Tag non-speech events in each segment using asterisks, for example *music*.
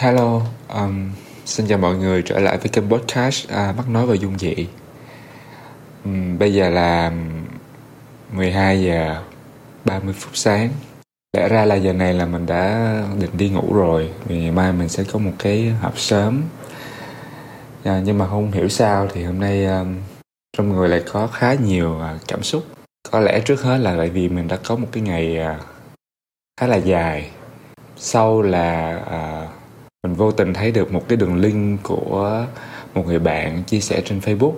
Hello, um, xin chào mọi người trở lại với kênh podcast à, Mắt Nói và Dung Dị. Um, Bây giờ là 12 giờ 30 phút sáng. Lẽ ra là giờ này là mình đã định đi ngủ rồi Vì ngày mai mình sẽ có một cái họp sớm. À, Nhưng mà không hiểu sao thì hôm nay um, trong người lại có khá nhiều uh, cảm xúc. Có lẽ trước hết là tại vì mình đã có một cái ngày uh, khá là dài. Sau là uh, mình vô tình thấy được một cái đường link của một người bạn chia sẻ trên Facebook.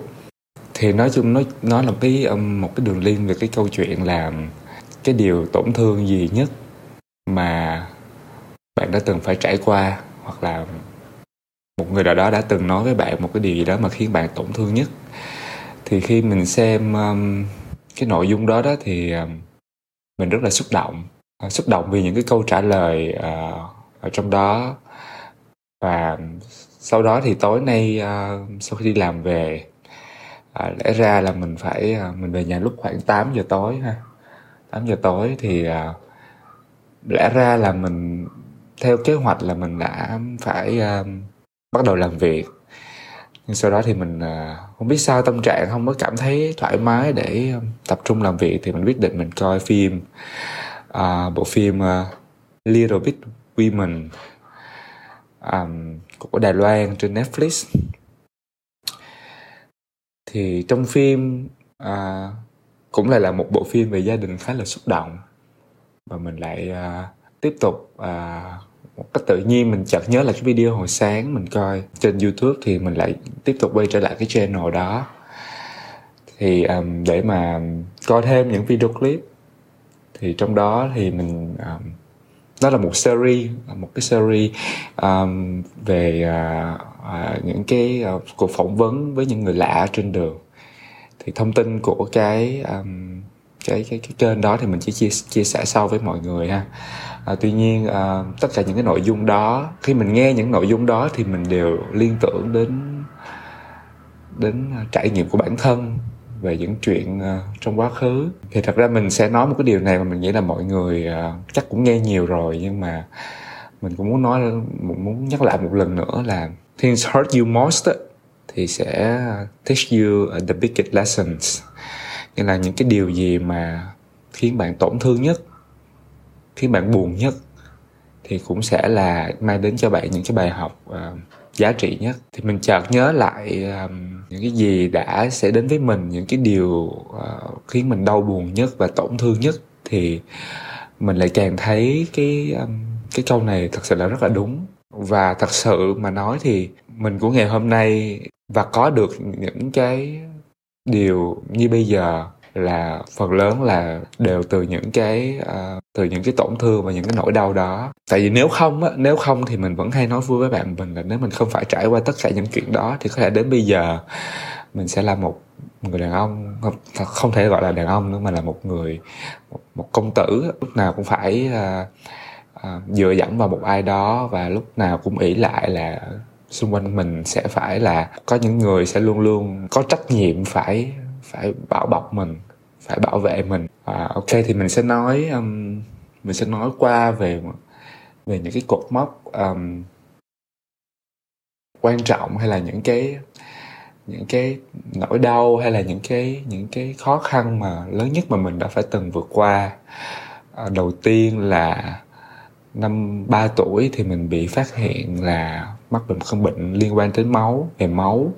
Thì nói chung nó nó là cái um, một cái đường link về cái câu chuyện là cái điều tổn thương gì nhất mà bạn đã từng phải trải qua hoặc là một người nào đó đã từng nói với bạn một cái điều gì đó mà khiến bạn tổn thương nhất. Thì khi mình xem um, cái nội dung đó đó thì um, mình rất là xúc động. Uh, xúc động vì những cái câu trả lời uh, ở trong đó và sau đó thì tối nay uh, sau khi đi làm về uh, lẽ ra là mình phải uh, mình về nhà lúc khoảng 8 giờ tối ha. 8 giờ tối thì uh, lẽ ra là mình theo kế hoạch là mình đã phải uh, bắt đầu làm việc. Nhưng sau đó thì mình uh, không biết sao tâm trạng không có cảm thấy thoải mái để tập trung làm việc thì mình quyết định mình coi phim uh, bộ phim uh, Little Bit Women um, của Đài Loan trên Netflix. Thì trong phim uh, cũng lại là một bộ phim về gia đình khá là xúc động. Và mình lại uh, tiếp tục uh, một cách tự nhiên mình chợt nhớ là cái video hồi sáng mình coi trên YouTube thì mình lại tiếp tục quay trở lại cái channel đó. Thì um, để mà coi thêm những video clip thì trong đó thì mình um, đó là một series một cái series um, về uh, uh, những cái uh, cuộc phỏng vấn với những người lạ trên đường. Thì thông tin của cái um, cái cái cái kênh đó thì mình chỉ chia chia sẻ sau với mọi người ha. À, tuy nhiên à, tất cả những cái nội dung đó khi mình nghe những nội dung đó thì mình đều liên tưởng đến đến trải nghiệm của bản thân về những chuyện uh, trong quá khứ. Thì thật ra mình sẽ nói một cái điều này mà mình nghĩ là mọi người uh, chắc cũng nghe nhiều rồi nhưng mà mình cũng muốn nói muốn nhắc lại một lần nữa là things hurt you most thì sẽ teach you ờ, the biggest lessons. Nghĩa là những cái điều gì mà khiến bạn tổn thương nhất khiến bạn buồn nhất thì cũng sẽ là mang đến cho bạn những cái bài học uh, giá trị nhất. Thì mình chợt nhớ lại um, những cái gì đã sẽ đến với mình những cái điều uh, khiến mình đau buồn nhất và tổn thương nhất. Thì mình lại càng thấy cái um, cái câu này thật sự là rất là đúng. Và thật sự mà nói thì mình của ngày hôm nay và có được những cái điều như bây giờ là phần lớn là đều từ những cái uh, từ những cái tổn thương và những cái nỗi đau đó. Tại vì nếu không á nếu không thì mình vẫn hay nói vui với bạn mình là nếu mình không phải trải qua tất cả những chuyện đó thì có thể đến bây giờ mình sẽ là một người đàn ông không, không thể gọi là đàn ông nữa mà là một người một, một công tử. Lúc nào cũng phải uh, uh, dựa dẫm vào một ai đó và lúc nào cũng ỷ lại là xung quanh mình sẽ phải là có những người sẽ luôn luôn có trách nhiệm phải phải bảo bọc mình phải bảo vệ mình. À, ok thì mình sẽ nói um, mình sẽ nói qua về về những cái cột mốc um, quan trọng hay là những cái những cái nỗi đau hay là những cái những cái khó khăn mà lớn nhất mà mình đã phải từng vượt qua. À, đầu tiên là năm 3 tuổi thì mình bị phát hiện là mắc bệnh không bệnh liên quan đến máu về máu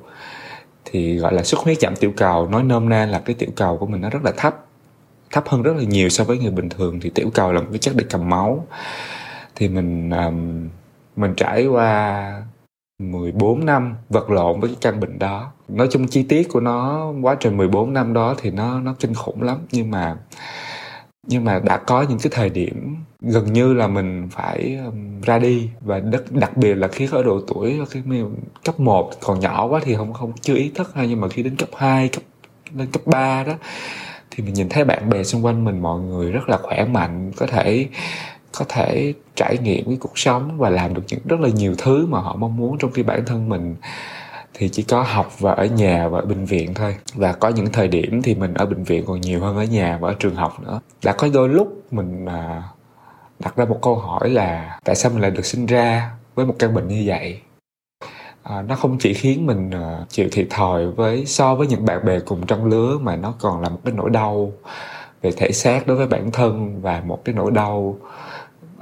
thì gọi là xuất huyết giảm tiểu cầu nói nôm na là cái tiểu cầu của mình nó rất là thấp thấp hơn rất là nhiều so với người bình thường. Thì tiểu cầu là một cái chất để cầm máu. Thì mình um, mình trải qua 14 năm vật lộn với cái căn bệnh đó. Nói chung chi tiết của nó quá trình 14 năm đó thì nó nó kinh khủng lắm. Nhưng mà nhưng mà đã có những cái thời điểm gần như là mình phải um, ra đi. Và đất đặc biệt là khi ở độ tuổi khi cấp 1 còn nhỏ quá thì không không chưa ý thức hay nhưng mà khi đến cấp 2 cấp lên cấp 3 đó thì mình nhìn thấy bạn bè xung quanh mình mọi người rất là khỏe mạnh có thể có thể trải nghiệm cái cuộc sống và làm được những rất là nhiều thứ mà họ mong muốn trong khi bản thân mình thì chỉ có học và ở nhà và ở bệnh viện thôi. Và có những thời điểm thì mình ở bệnh viện còn nhiều hơn ở nhà và ở trường học nữa. Đã có đôi lúc mình à, đặt ra một câu hỏi là tại sao mình lại được sinh ra với một căn bệnh như vậy? À, nó không chỉ khiến mình uh, chịu thiệt thòi với so với những bạn bè cùng trong lứa mà nó còn là một cái nỗi đau về thể xác đối với bản thân và một cái nỗi đau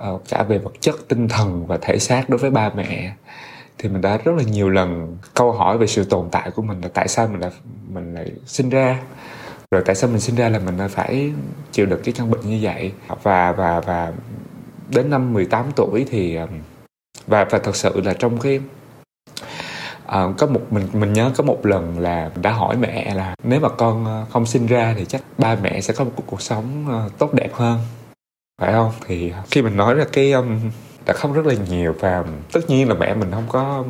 uh, cả về vật chất tinh thần và thể xác đối với ba mẹ thì mình đã rất là nhiều lần câu hỏi về sự tồn tại của mình là tại sao mình lại mình lại sinh ra. Rồi tại sao mình sinh ra là mình lại phải chịu đựng cái căn bệnh như vậy? Và và và đến năm 18 tuổi thì um, và và thật sự là trong cái à, có một mình mình nhớ có một lần là đã hỏi mẹ là nếu mà con ờ, không sinh ra thì chắc ba mẹ sẽ có một cuộc sống ờ, tốt đẹp hơn. Phải không? Thì khi mình nói ra cái um, đã khóc rất là nhiều và tất nhiên là mẹ mình không có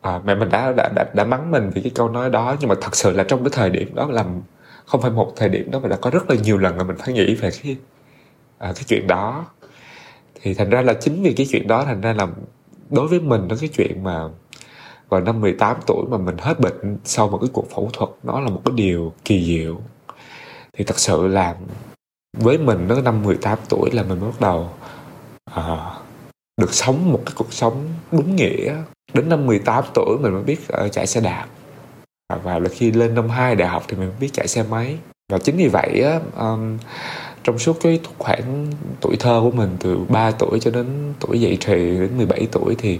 à, mẹ mình đã, đã đã đã mắng mình vì cái câu nói đó. Nhưng mà thật sự là trong cái thời điểm đó là không phải một thời điểm đó mà đã có rất là nhiều lần là mình phải nghĩ về cái à, cái chuyện đó. Thì thành ra là chính vì cái chuyện đó thành ra là đối với mình đó cái chuyện mà vào năm 18 tuổi mà mình hết bệnh sau một cái cuộc phẫu thuật nó là một cái điều kỳ diệu. Thì thật sự là với mình đó năm 18 tuổi là mình bắt đầu à, được sống một cái cuộc sống đúng nghĩa đến năm 18 tuổi mình mới biết uh, chạy xe đạp. À, và là khi lên năm 2 đại học thì mình mới biết chạy xe máy. Và chính vì vậy á, um, trong suốt cái khoảng tuổi thơ của mình từ 3 tuổi cho đến tuổi dậy thì đến 17 tuổi thì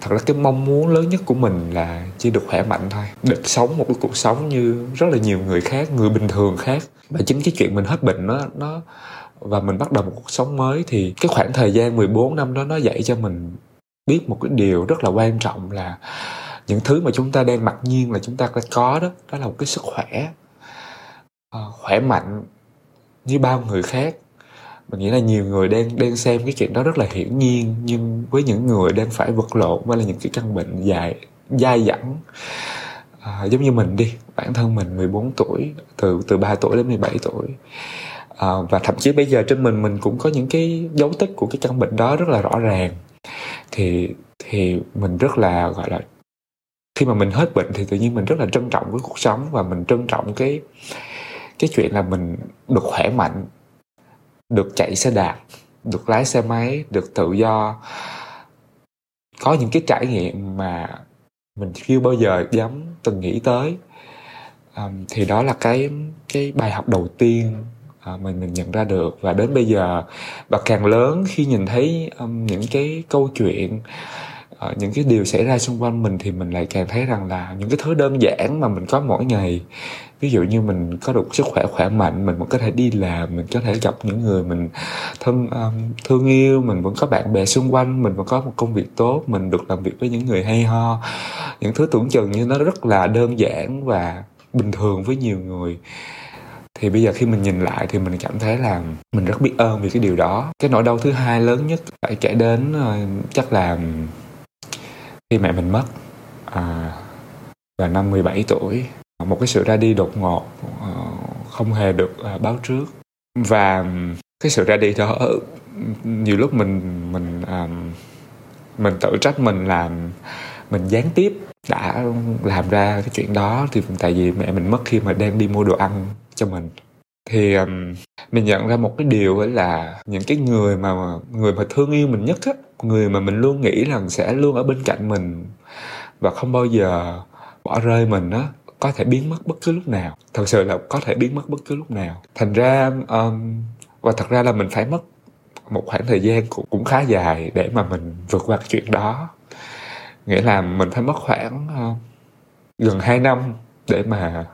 thật ra cái mong muốn lớn nhất của mình là chỉ được khỏe mạnh thôi được sống một cái cuộc sống như rất là nhiều người khác người bình thường khác. Và chính cái chuyện mình hết bệnh nó nó và mình bắt đầu một cuộc sống mới thì cái khoảng thời gian 14 năm đó nó dạy cho mình biết một cái điều rất là quan trọng là những thứ mà chúng ta đang mặc nhiên là chúng ta đã có đó đó là một cái sức khỏe. À, khỏe mạnh như bao người khác. Mình nghĩ là nhiều người đang đang xem cái chuyện đó rất là hiển nhiên nhưng với những người đang phải vật lộn với là những cái căn bệnh dài dai dẳng. À, giống như mình đi bản thân mình 14 tuổi từ từ 3 tuổi đến 17 tuổi à, và thậm chí bây giờ trên mình mình cũng có những cái dấu tích của cái căn bệnh đó rất là rõ ràng. Thì thì mình rất là gọi là khi mà mình hết bệnh thì tự nhiên mình rất là trân trọng với cuộc sống và mình trân trọng cái cái chuyện là mình được khỏe mạnh được chạy xe đạp được lái xe máy được tự do. Có những cái trải nghiệm mà mình chưa bao giờ dám từng nghĩ tới. Um, thì đó là cái cái bài học đầu tiên À, mình mình nhận ra được. Và đến bây giờ và càng lớn khi nhìn thấy um, những cái câu chuyện uh, những cái điều xảy ra xung quanh mình thì mình lại càng thấy rằng là những cái thứ đơn giản mà mình có mỗi ngày. Ví dụ như mình có được sức khỏe khỏe mạnh mình vẫn có thể đi làm mình có thể gặp những người mình thân um, thương yêu mình vẫn có bạn bè xung quanh mình vẫn có một công việc tốt mình được làm việc với những người hay ho. Những thứ tưởng chừng như nó rất là đơn giản và bình thường với nhiều người thì bây giờ khi mình nhìn lại thì mình cảm thấy là mình rất biết ơn vì cái điều đó. Cái nỗi đau thứ hai lớn nhất phải kể đến ờ, chắc là khi mẹ mình mất à, vào năm 17 tuổi. Một cái sự ra đi đột ngột ờ, không hề được ờ, báo trước. Và cái sự ra đi đó nhiều lúc mình mình mình tự trách mình làm mình gián tiếp đã làm ra cái chuyện đó. Thì tại vì mẹ mình mất khi mà đang đi mua đồ ăn cho mình. Thì um, mình nhận ra một cái điều ấy là những cái người mà người mà thương yêu mình nhất á người mà mình luôn nghĩ rằng sẽ luôn ở bên cạnh mình và không bao giờ bỏ rơi mình á có thể biến mất bất cứ lúc nào. Thật sự là có thể biến mất bất cứ lúc nào. Thành ra um, và thật ra là mình phải mất một khoảng thời gian cũng, cũng khá dài để mà mình vượt qua cái chuyện đó. Nghĩa là mình phải mất khoảng uh, gần 2 năm để mà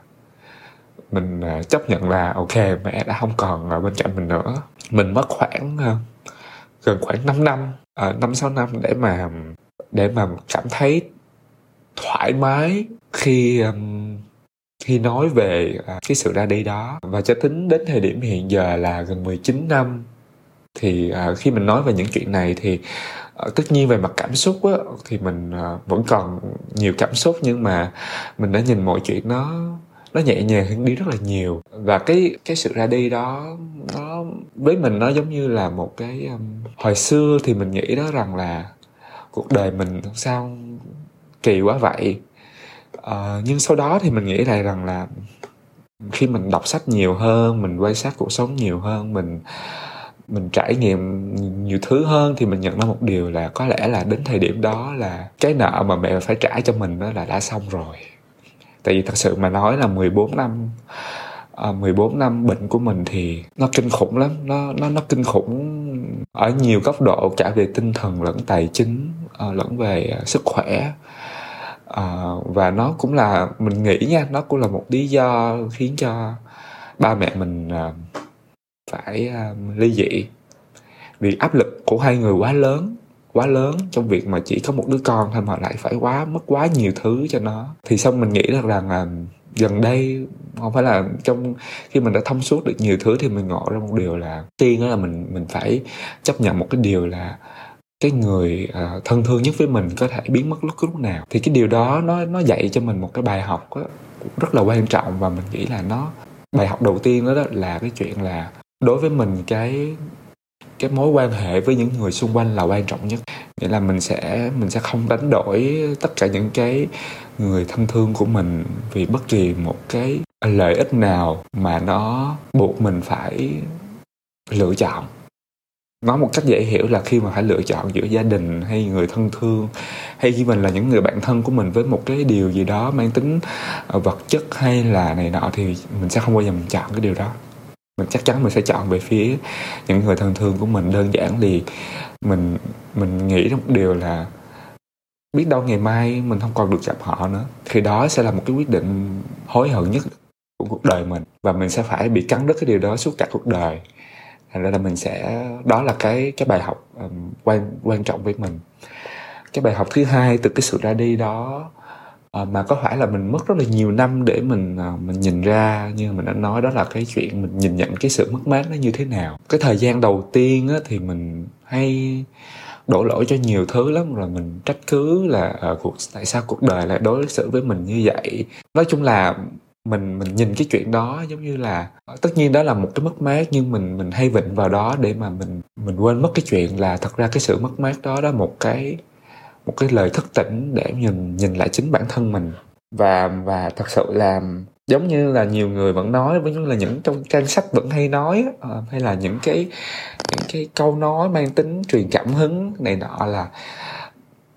mình à, chấp nhận là ok mẹ đã không còn ở bên cạnh mình nữa. Mình mất khoảng ờ, gần khoảng 5 năm ờ, năm sáu năm để mà để mà cảm thấy thoải mái khi khi nói về à, cái sự ra đi đó. Và cho tính đến thời điểm hiện giờ là gần 19 năm thì à, khi mình nói về những chuyện này thì ờ, tất nhiên về mặt cảm xúc á, thì mình vẫn còn nhiều cảm xúc nhưng mà mình đã nhìn mọi chuyện nó nó nhẹ nhàng đi rất là nhiều. Và cái cái sự ra đi đó nó với mình nó giống như là một cái um, hồi xưa thì mình nghĩ đó rằng là cuộc đời mình sao kỳ quá vậy. Uh, nhưng sau đó thì mình nghĩ lại rằng là khi mình đọc sách nhiều hơn mình quan sát cuộc sống nhiều hơn mình mình trải nghiệm nhiều thứ hơn thì mình nhận ra một điều là có lẽ là đến thời điểm đó là cái nợ mà mẹ phải trả cho mình đó là đã xong rồi tại vì thật sự mà nói là 14 năm ờ, à, 14 năm bệnh của mình thì nó kinh khủng lắm. Nó nó nó kinh khủng ở nhiều góc độ cả về tinh thần lẫn tài chính à, lẫn về à, sức khỏe. À, và nó cũng là mình nghĩ nha nó cũng là một lý do khiến cho ba mẹ mình à, phải à, ly dị. Vì áp lực của hai người quá lớn quá lớn trong việc mà chỉ có một đứa con thôi mà lại phải quá mất quá nhiều thứ cho nó. Thì xong mình nghĩ rằng là gần đây không phải là trong khi mình đã thông suốt được nhiều thứ thì mình ngộ ra một điều là tiên đó là mình mình phải chấp nhận một cái điều là cái người uh, thân thương nhất với mình có thể biến mất lúc lúc nào. Thì cái điều đó nó nó dạy cho mình một cái bài học đó, rất là quan trọng và mình nghĩ là nó bài học đầu tiên đó, đó là cái chuyện là đối với mình cái cái mối quan hệ với những người xung quanh là quan trọng nhất. Nghĩa là mình sẽ mình sẽ không đánh đổi tất cả những cái người thân thương của mình vì bất kỳ một cái lợi ích nào mà nó buộc mình phải lựa chọn. Nói một cách dễ hiểu là khi mà phải lựa chọn giữa gia đình hay người thân thương, hay khi mình là những người bạn thân của mình với một cái điều gì đó mang tính ờ, vật chất hay là này nọ thì mình sẽ không bao giờ mình chọn cái điều đó mình chắc chắn mình sẽ chọn về phía những người thân thương của mình. Đơn giản thì mình mình nghĩ một điều là biết đâu ngày mai mình không còn được gặp họ nữa. Thì đó sẽ là một cái quyết định hối hận nhất của cuộc đời mình. Và mình sẽ phải bị cắn đứt cái điều đó suốt cả cuộc đời. Thành ra là mình sẽ đó là cái cái bài học um, quan quan trọng với mình. Cái bài học thứ hai từ cái sự ra đi đó Ờ, mà có phải là mình mất rất là nhiều năm để mình ờ, mình nhìn ra như mình đã nói đó là cái chuyện mình nhìn nhận cái sự mất mát nó như thế nào? Cái thời gian đầu tiên á, thì mình hay đổ lỗi cho nhiều thứ lắm rồi mình trách cứ là à, cuộc tại sao cuộc đời lại đối xử với mình như vậy. Nói chung là mình mình nhìn cái chuyện đó giống như là tất nhiên đó là một cái mất mát nhưng mình mình hay vịnh vào đó để mà mình mình quên mất cái chuyện là thật ra cái sự mất mát đó đó một cái một cái lời thức tỉnh để nhìn nhìn lại chính bản thân mình. Và và thật sự là giống như là nhiều người vẫn nói giống như là những trong trang sách vẫn hay nói ờ, hay là những cái những cái câu nói mang tính truyền cảm hứng này nọ là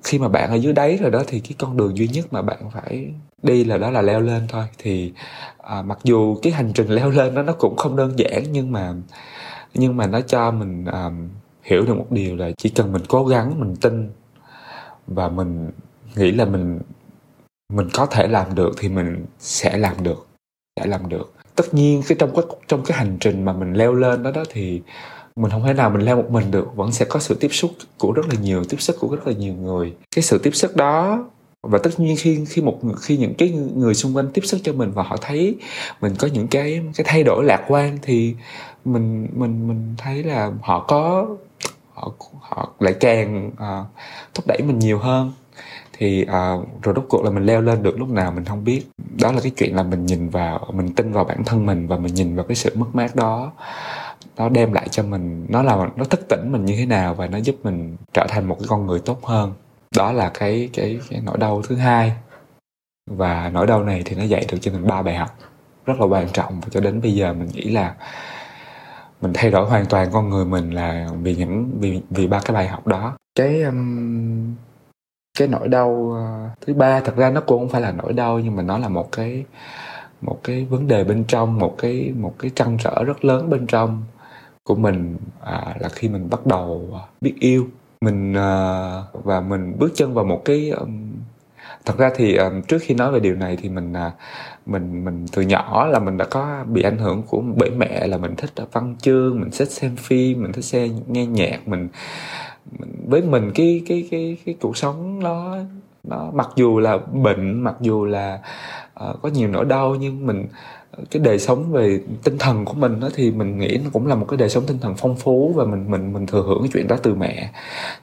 khi mà bạn ở dưới đáy rồi đó thì cái con đường duy nhất mà bạn phải đi là đó là leo lên thôi. Thì à, mặc dù cái hành trình leo lên đó nó cũng không đơn giản nhưng mà nhưng mà nó cho mình à, hiểu được một điều là chỉ cần mình cố gắng mình tin và mình nghĩ là mình mình có thể làm được thì mình sẽ làm được, sẽ làm được. Tất nhiên cái trong cái trong cái hành trình mà mình leo lên đó đó thì mình không thể nào mình leo một mình được, vẫn sẽ có sự tiếp xúc của rất là nhiều, tiếp xúc của rất là nhiều người. Cái sự tiếp xúc đó, và tất nhiên khi khi một khi những cái người xung quanh tiếp xúc cho mình và họ thấy mình có những cái cái thay đổi lạc quan thì mình mình mình thấy là họ có họ họ lại càng uh, thúc đẩy mình nhiều hơn. Thì uh, rồi rốt cuộc là mình leo lên được lúc nào mình không biết. Đó là cái chuyện là mình nhìn vào mình tin vào bản thân mình và mình nhìn vào cái sự mất mát đó. Nó đem lại cho mình nó là nó thức tỉnh mình như thế nào và nó giúp mình trở thành một cái con người tốt hơn. Đó là cái cái cái nỗi đau thứ hai. Và nỗi đau này thì nó dạy được cho mình ba bài học rất là quan trọng và cho đến bây giờ mình nghĩ là mình thay đổi hoàn toàn con người mình là vì những vì vì ba cái bài học đó. Cái um, cái nỗi đau uh, thứ ba thật ra nó cũng không phải là nỗi đau nhưng mà nó là một cái một cái vấn đề bên trong một cái một cái trăn trở rất lớn bên trong của mình à, là khi mình bắt đầu à, biết yêu. Mình à, và mình bước chân vào một cái um, thật ra thì um, trước khi nói về điều này thì mình à, mình mình từ nhỏ là mình đã có bị ảnh hưởng của bởi mẹ là mình thích văn chương mình thích xem phim mình thích xem nghe nhạc mình, mình với mình cái cái cái cái cuộc sống nó nó mặc dù là bệnh mặc dù là uh, có nhiều nỗi đau nhưng mình ờ, cái đời sống về tinh thần của mình đó thì mình nghĩ nó cũng là một cái đời sống tinh thần phong phú và mình mình mình thừa hưởng cái chuyện đó từ mẹ.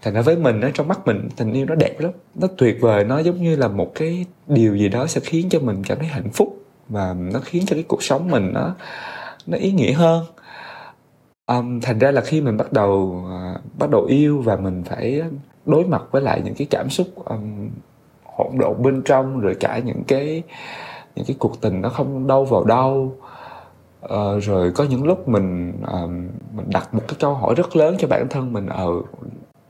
Thành ra với mình nó trong mắt mình tình yêu nó đẹp lắm. Nó tuyệt vời nó giống như là một cái điều gì đó sẽ khiến cho mình cảm thấy hạnh phúc và nó khiến cho cái cuộc sống mình nó nó ý nghĩa hơn. Um, thành ra là khi mình bắt đầu uh, bắt đầu yêu và mình phải đối mặt với lại những cái cảm xúc um, hỗn độn bên trong rồi cả những cái những cái cuộc tình nó không đâu vào đâu. Uh, rồi có những lúc mình uh, mình đặt một cái câu hỏi rất lớn cho bản thân mình ở uh,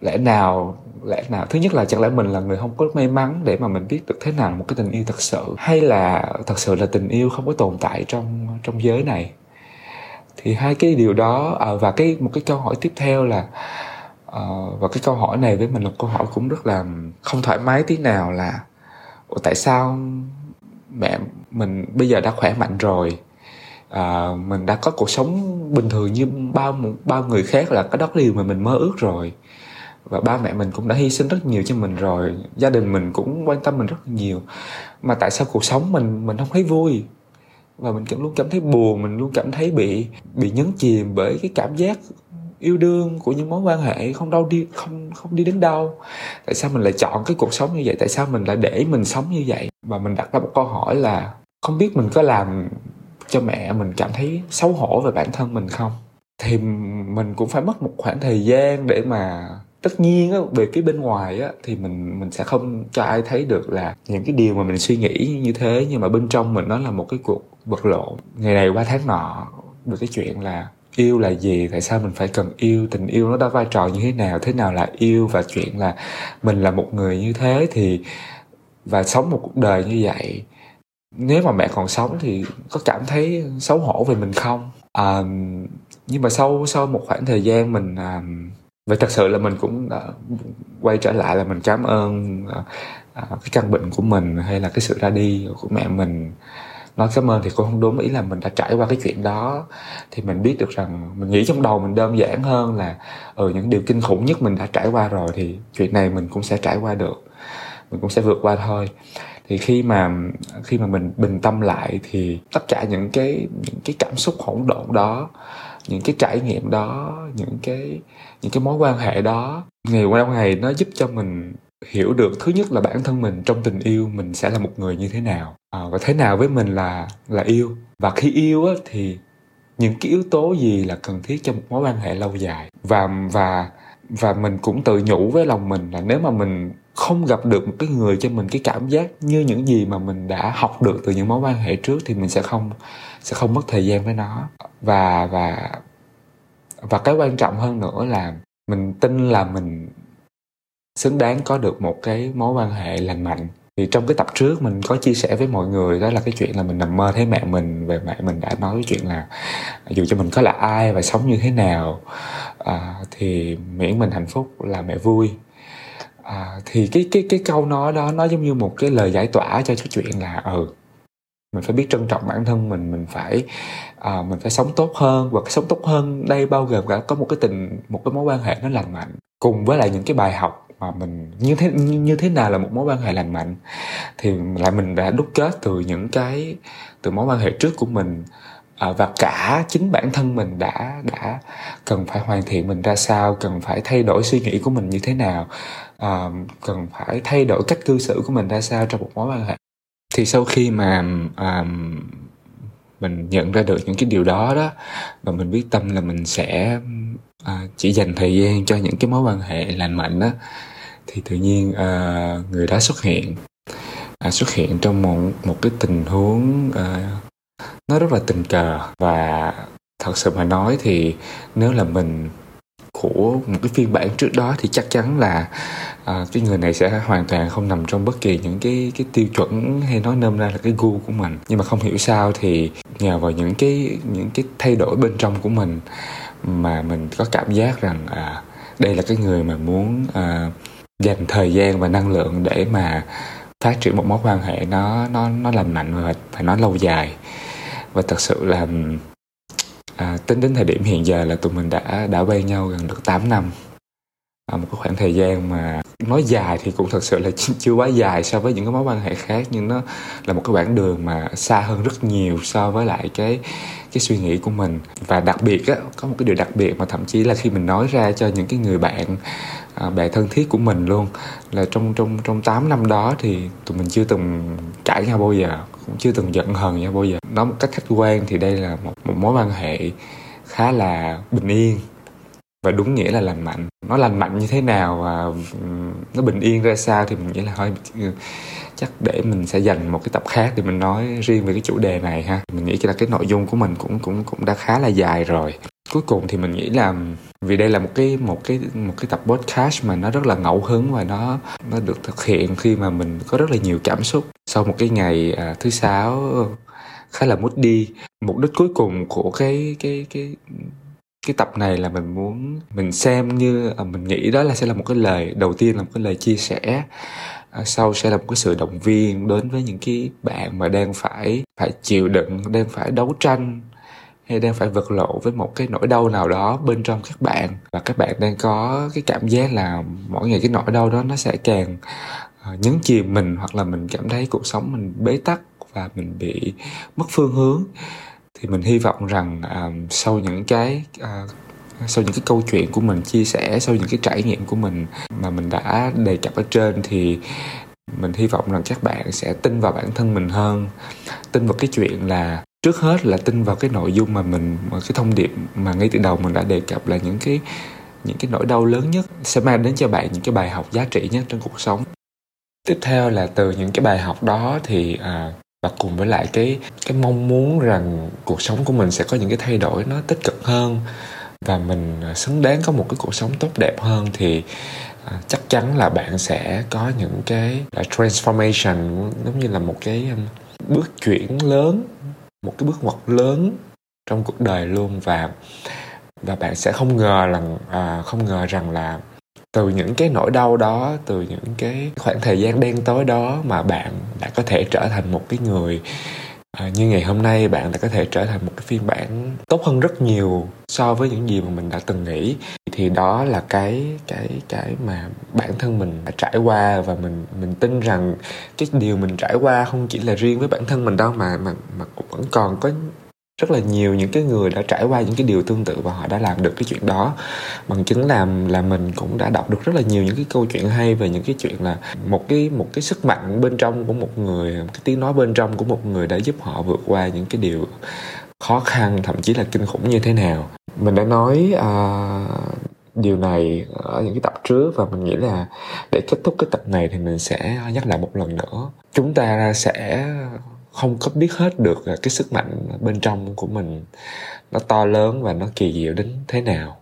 lẽ nào lẽ nào thứ nhất là chẳng lẽ mình là người không có may mắn để mà mình biết được thế nào một cái tình yêu thật sự hay là thật sự là tình yêu không có tồn tại trong trong giới này? Thì hai cái điều đó uh, và cái một cái câu hỏi tiếp theo là Ờ, và cái câu hỏi này với mình là câu hỏi cũng rất là không thoải mái tí nào là Ủa, tại sao mẹ mình bây giờ đã khỏe mạnh rồi? À, mình đã có cuộc sống bình thường như bao bao người khác là cái đó điều mà mình mơ ước rồi. Và ba mẹ mình cũng đã hy sinh rất nhiều cho mình rồi. Gia đình mình cũng quan tâm mình rất nhiều. Mà tại sao cuộc sống mình mình không thấy vui? Và mình cũng luôn cảm thấy buồn mình luôn cảm thấy bị bị nhấn chìm bởi cái cảm giác yêu đương của những mối quan hệ không đâu đi không không đi đến đâu. Tại sao mình lại chọn cái cuộc sống như vậy? Tại sao mình lại để mình sống như vậy? Và mình đặt ra một câu hỏi là không biết mình có làm cho mẹ mình cảm thấy xấu hổ về bản thân mình không? Thì mình cũng phải mất một khoảng thời gian để mà tất nhiên á, về phía bên ngoài á, thì mình mình sẽ không cho ai thấy được là những cái điều mà mình suy nghĩ như thế. Nhưng mà bên trong mình nó là một cái cuộc vật lộn. Ngày này qua tháng nọ được cái chuyện là yêu là gì? Tại sao mình phải cần yêu? Tình yêu nó đã vai trò như thế nào? Thế nào là yêu? Và chuyện là mình là một người như thế thì và sống một cuộc đời như vậy nếu mà mẹ còn sống thì có cảm thấy xấu hổ về mình không? À, nhưng mà sau sau một khoảng thời gian mình à, vậy thật sự là mình cũng đã quay trở lại là mình cảm ơn à, à, cái căn bệnh của mình hay là cái sự ra đi của mẹ mình nói cảm ơn thì cũng không đúng ý là mình đã trải qua cái chuyện đó. Thì mình biết được rằng mình nghĩ trong đầu mình đơn giản hơn là ừ những điều kinh khủng nhất mình đã trải qua rồi thì chuyện này mình cũng sẽ trải qua được. Mình cũng sẽ vượt qua thôi. Thì khi mà khi mà mình bình tâm lại thì tất cả những cái những cái cảm xúc hỗn độn đó, những cái trải nghiệm đó, những cái những cái mối quan hệ đó, ngày qua ngày nó giúp cho mình hiểu được thứ nhất là bản thân mình trong tình yêu mình sẽ là một người như thế nào. À, và thế nào với mình là là yêu. Và khi yêu á, thì những cái yếu tố gì là cần thiết cho một mối quan hệ lâu dài? Và và và mình cũng tự nhủ với lòng mình là nếu mà mình không gặp được một cái người cho mình cái cảm giác như những gì mà mình đã học được từ những mối quan hệ trước thì mình sẽ không sẽ không mất thời gian với nó. Và và và cái quan trọng hơn nữa là mình tin là mình xứng đáng có được một cái mối quan hệ lành mạnh. Thì trong cái tập trước mình có chia sẻ với mọi người đó là cái chuyện là mình nằm mơ thấy mẹ mình về mẹ mình đã nói cái chuyện là dù cho mình có là ai và sống như thế nào à, thì miễn mình hạnh phúc là mẹ vui. À, thì cái cái cái câu nói đó nó giống như một cái lời giải tỏa cho cái chuyện là ừ mình phải biết trân trọng bản thân mình mình phải à, mình phải sống tốt hơn. Và cái sống tốt hơn đây bao gồm cả có một cái tình một cái mối quan hệ nó lành mạnh. Cùng với lại những cái bài học mà mình như thế như, như thế nào là một mối quan hệ lành mạnh? Thì lại mình đã đúc kết từ những cái từ mối quan hệ trước của mình à, và cả chính bản thân mình đã đã cần phải hoàn thiện mình ra sao cần phải thay đổi suy nghĩ của mình như thế nào à, cần phải thay đổi cách cư xử của mình ra sao trong một mối quan hệ. Thì sau khi mà um, mình nhận ra được những cái điều đó đó và mình biết tâm là mình sẽ à, chỉ dành thời gian cho những cái mối quan hệ lành mạnh đó. Thì tự nhiên à, người đó xuất hiện à, xuất hiện trong một một cái tình huống à, nó rất là tình cờ. Và thật sự mà nói thì nếu là mình của một cái phiên bản trước đó thì chắc chắn là à, cái người này sẽ hoàn toàn không nằm trong bất kỳ những cái cái tiêu chuẩn hay nói nôm ra là cái gu của mình. Nhưng mà không hiểu sao thì nhờ vào những cái những cái thay đổi bên trong của mình mà mình có cảm giác rằng à, đây là cái người mà muốn à, dành thời gian và năng lượng để mà phát triển một mối quan hệ nó nó nó lành mạnh và và nó lâu dài. Và thật sự là à, tính đến thời điểm hiện giờ là tụi mình đã đã quen nhau gần được 8 năm à, một cái khoảng thời gian mà nói dài thì cũng thật sự là *laughs* chưa quá dài so với những cái mối quan hệ khác nhưng nó là một cái quãng đường mà xa hơn rất nhiều so với lại cái cái suy nghĩ của mình. Và đặc biệt á có một cái điều đặc biệt mà thậm chí là khi mình nói ra cho những cái người bạn à, thân thiết của mình luôn là trong trong trong 8 năm đó thì tụi mình chưa từng cãi nhau bao giờ cũng chưa từng giận hờn nhau bao giờ. Nói một cách khách quan thì đây là một, một mối quan hệ khá là bình yên và đúng nghĩa là lành mạnh. Nó lành mạnh như thế nào và ừ, nó bình yên ra sao thì mình nghĩ là hơi ừ, chắc để mình sẽ dành một cái tập khác để mình nói riêng về cái chủ đề này ha. Mình nghĩ là cái nội dung của mình cũng cũng cũng đã khá là dài rồi. Cuối cùng thì mình nghĩ là vì đây là một cái một cái một cái tập podcast mà nó rất là ngẫu hứng và nó nó được thực hiện khi mà mình có rất là nhiều cảm xúc. Sau một cái ngày à, thứ sáu khá là mút đi mục đích cuối cùng của cái cái cái cái tập này là mình muốn, mình xem như à, mình nghĩ đó là sẽ là một cái lời, đầu tiên là một cái lời chia sẻ. À, sau sẽ là một cái sự động viên đến với những cái bạn mà đang phải phải chịu đựng, đang phải đấu tranh, hay đang phải vật lộn với một cái nỗi đau nào đó bên trong các bạn. Và các bạn đang có cái cảm giác là mỗi ngày cái nỗi đau đó nó sẽ càng à, nhấn chìm mình, hoặc là mình cảm thấy cuộc sống mình bế tắc và mình bị mất phương hướng thì mình hy vọng rằng uh, sau những cái uh, sau những cái câu chuyện của mình chia sẻ sau những cái trải nghiệm của mình mà mình đã đề cập ở trên thì mình hy vọng rằng các bạn sẽ tin vào bản thân mình hơn tin vào cái chuyện là trước hết là tin vào cái nội dung mà mình cái thông điệp mà ngay từ đầu mình đã đề cập là những cái những cái nỗi đau lớn nhất sẽ mang đến cho bạn những cái bài học giá trị nhất trong cuộc sống. Tiếp theo là từ những cái bài học đó thì à, và cùng với lại cái cái mong muốn rằng cuộc sống của mình sẽ có những cái thay đổi nó tích cực hơn và mình à, xứng đáng có một cái cuộc sống tốt đẹp hơn thì à, chắc chắn là bạn sẽ có những cái là transformation giống như là một cái um, bước chuyển lớn một cái bước ngoặt lớn trong cuộc đời luôn. Và và bạn sẽ không ngờ rằng à, không ngờ rằng là từ những cái nỗi đau đó từ những cái khoảng thời gian đen tối đó mà bạn đã có thể trở thành một cái người à, như ngày hôm nay bạn đã có thể trở thành một cái phiên bản tốt hơn rất nhiều so với những gì mà mình đã từng nghĩ. Thì đó là cái cái cái mà bản thân mình đã trải qua và mình mình tin rằng cái điều mình trải qua không chỉ là riêng với bản thân mình đâu mà mà mà cũng vẫn còn có rất là nhiều những cái người đã trải qua những cái điều tương tự và họ đã làm được cái chuyện đó. Bằng chứng làm là mình cũng đã đọc được rất là nhiều những cái câu chuyện hay về những cái chuyện là một cái một cái sức mạnh bên trong của một người một cái tiếng nói bên trong của một người đã giúp họ vượt qua những cái điều khó khăn thậm chí là kinh khủng như thế nào. Mình đã nói uh, điều này ở những cái tập trước và mình nghĩ là để kết thúc cái tập này thì mình sẽ nhắc lại một lần nữa. Chúng ta sẽ không có biết hết được à, cái sức mạnh bên trong của mình nó to lớn và nó kỳ diệu đến thế nào.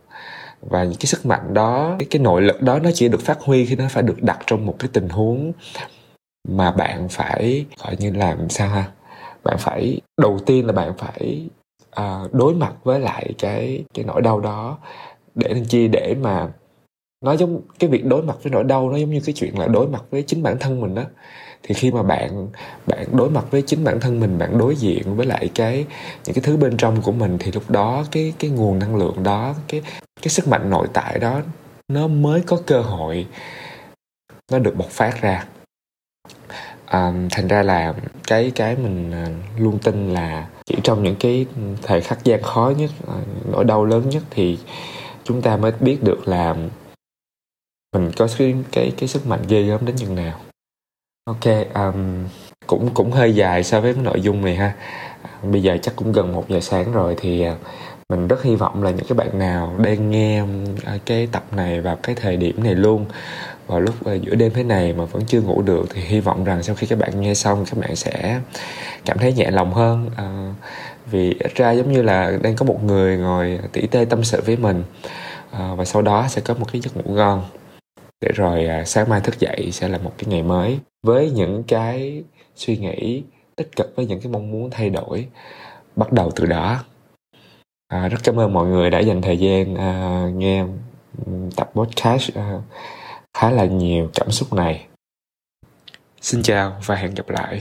Và những cái sức mạnh đó cái, cái nội lực đó nó chỉ được phát huy khi nó phải được đặt trong một cái tình huống mà bạn phải gọi như làm sao ha? Bạn phải đầu tiên là bạn phải uh, đối mặt với lại cái cái nỗi đau đó để làm chi để mà nó giống cái việc đối mặt với nỗi đau nó giống như cái chuyện là đối mặt với chính bản thân mình đó thì khi mà bạn bạn đối mặt với chính bản thân mình bạn đối diện với lại cái những cái thứ bên trong của mình thì lúc đó cái cái nguồn năng lượng đó cái cái sức mạnh nội tại đó nó mới có cơ hội nó được bộc phát ra. À, thành ra là cái cái mình à, luôn tin là chỉ trong những cái thời khắc gian khó nhất à, nỗi đau lớn nhất thì chúng ta mới biết được là mình có cái cái cái sức mạnh ghê gớm đến chừng nào ok um, cũng cũng hơi dài so với cái nội dung này ha. Bây giờ chắc cũng gần một giờ sáng rồi thì uh, mình rất hy vọng là những cái bạn nào đang nghe uh, cái tập này vào cái thời điểm này luôn vào lúc uh, giữa đêm thế này mà vẫn chưa ngủ được thì hy vọng rằng sau khi các bạn nghe xong các bạn sẽ cảm thấy nhẹ lòng hơn. À, vì ít ra giống như là đang có một người ngồi tỉ tê tâm sự với mình. À, và sau đó sẽ có một cái giấc ngủ ngon để rồi à, sáng mai thức dậy sẽ là một cái ngày mới với những cái suy nghĩ tích cực với những cái mong muốn thay đổi bắt đầu từ đó. À, rất cảm ơn mọi người đã dành thời gian à, nghe tập podcast à, khá là nhiều cảm xúc này. Xin chào và hẹn gặp lại.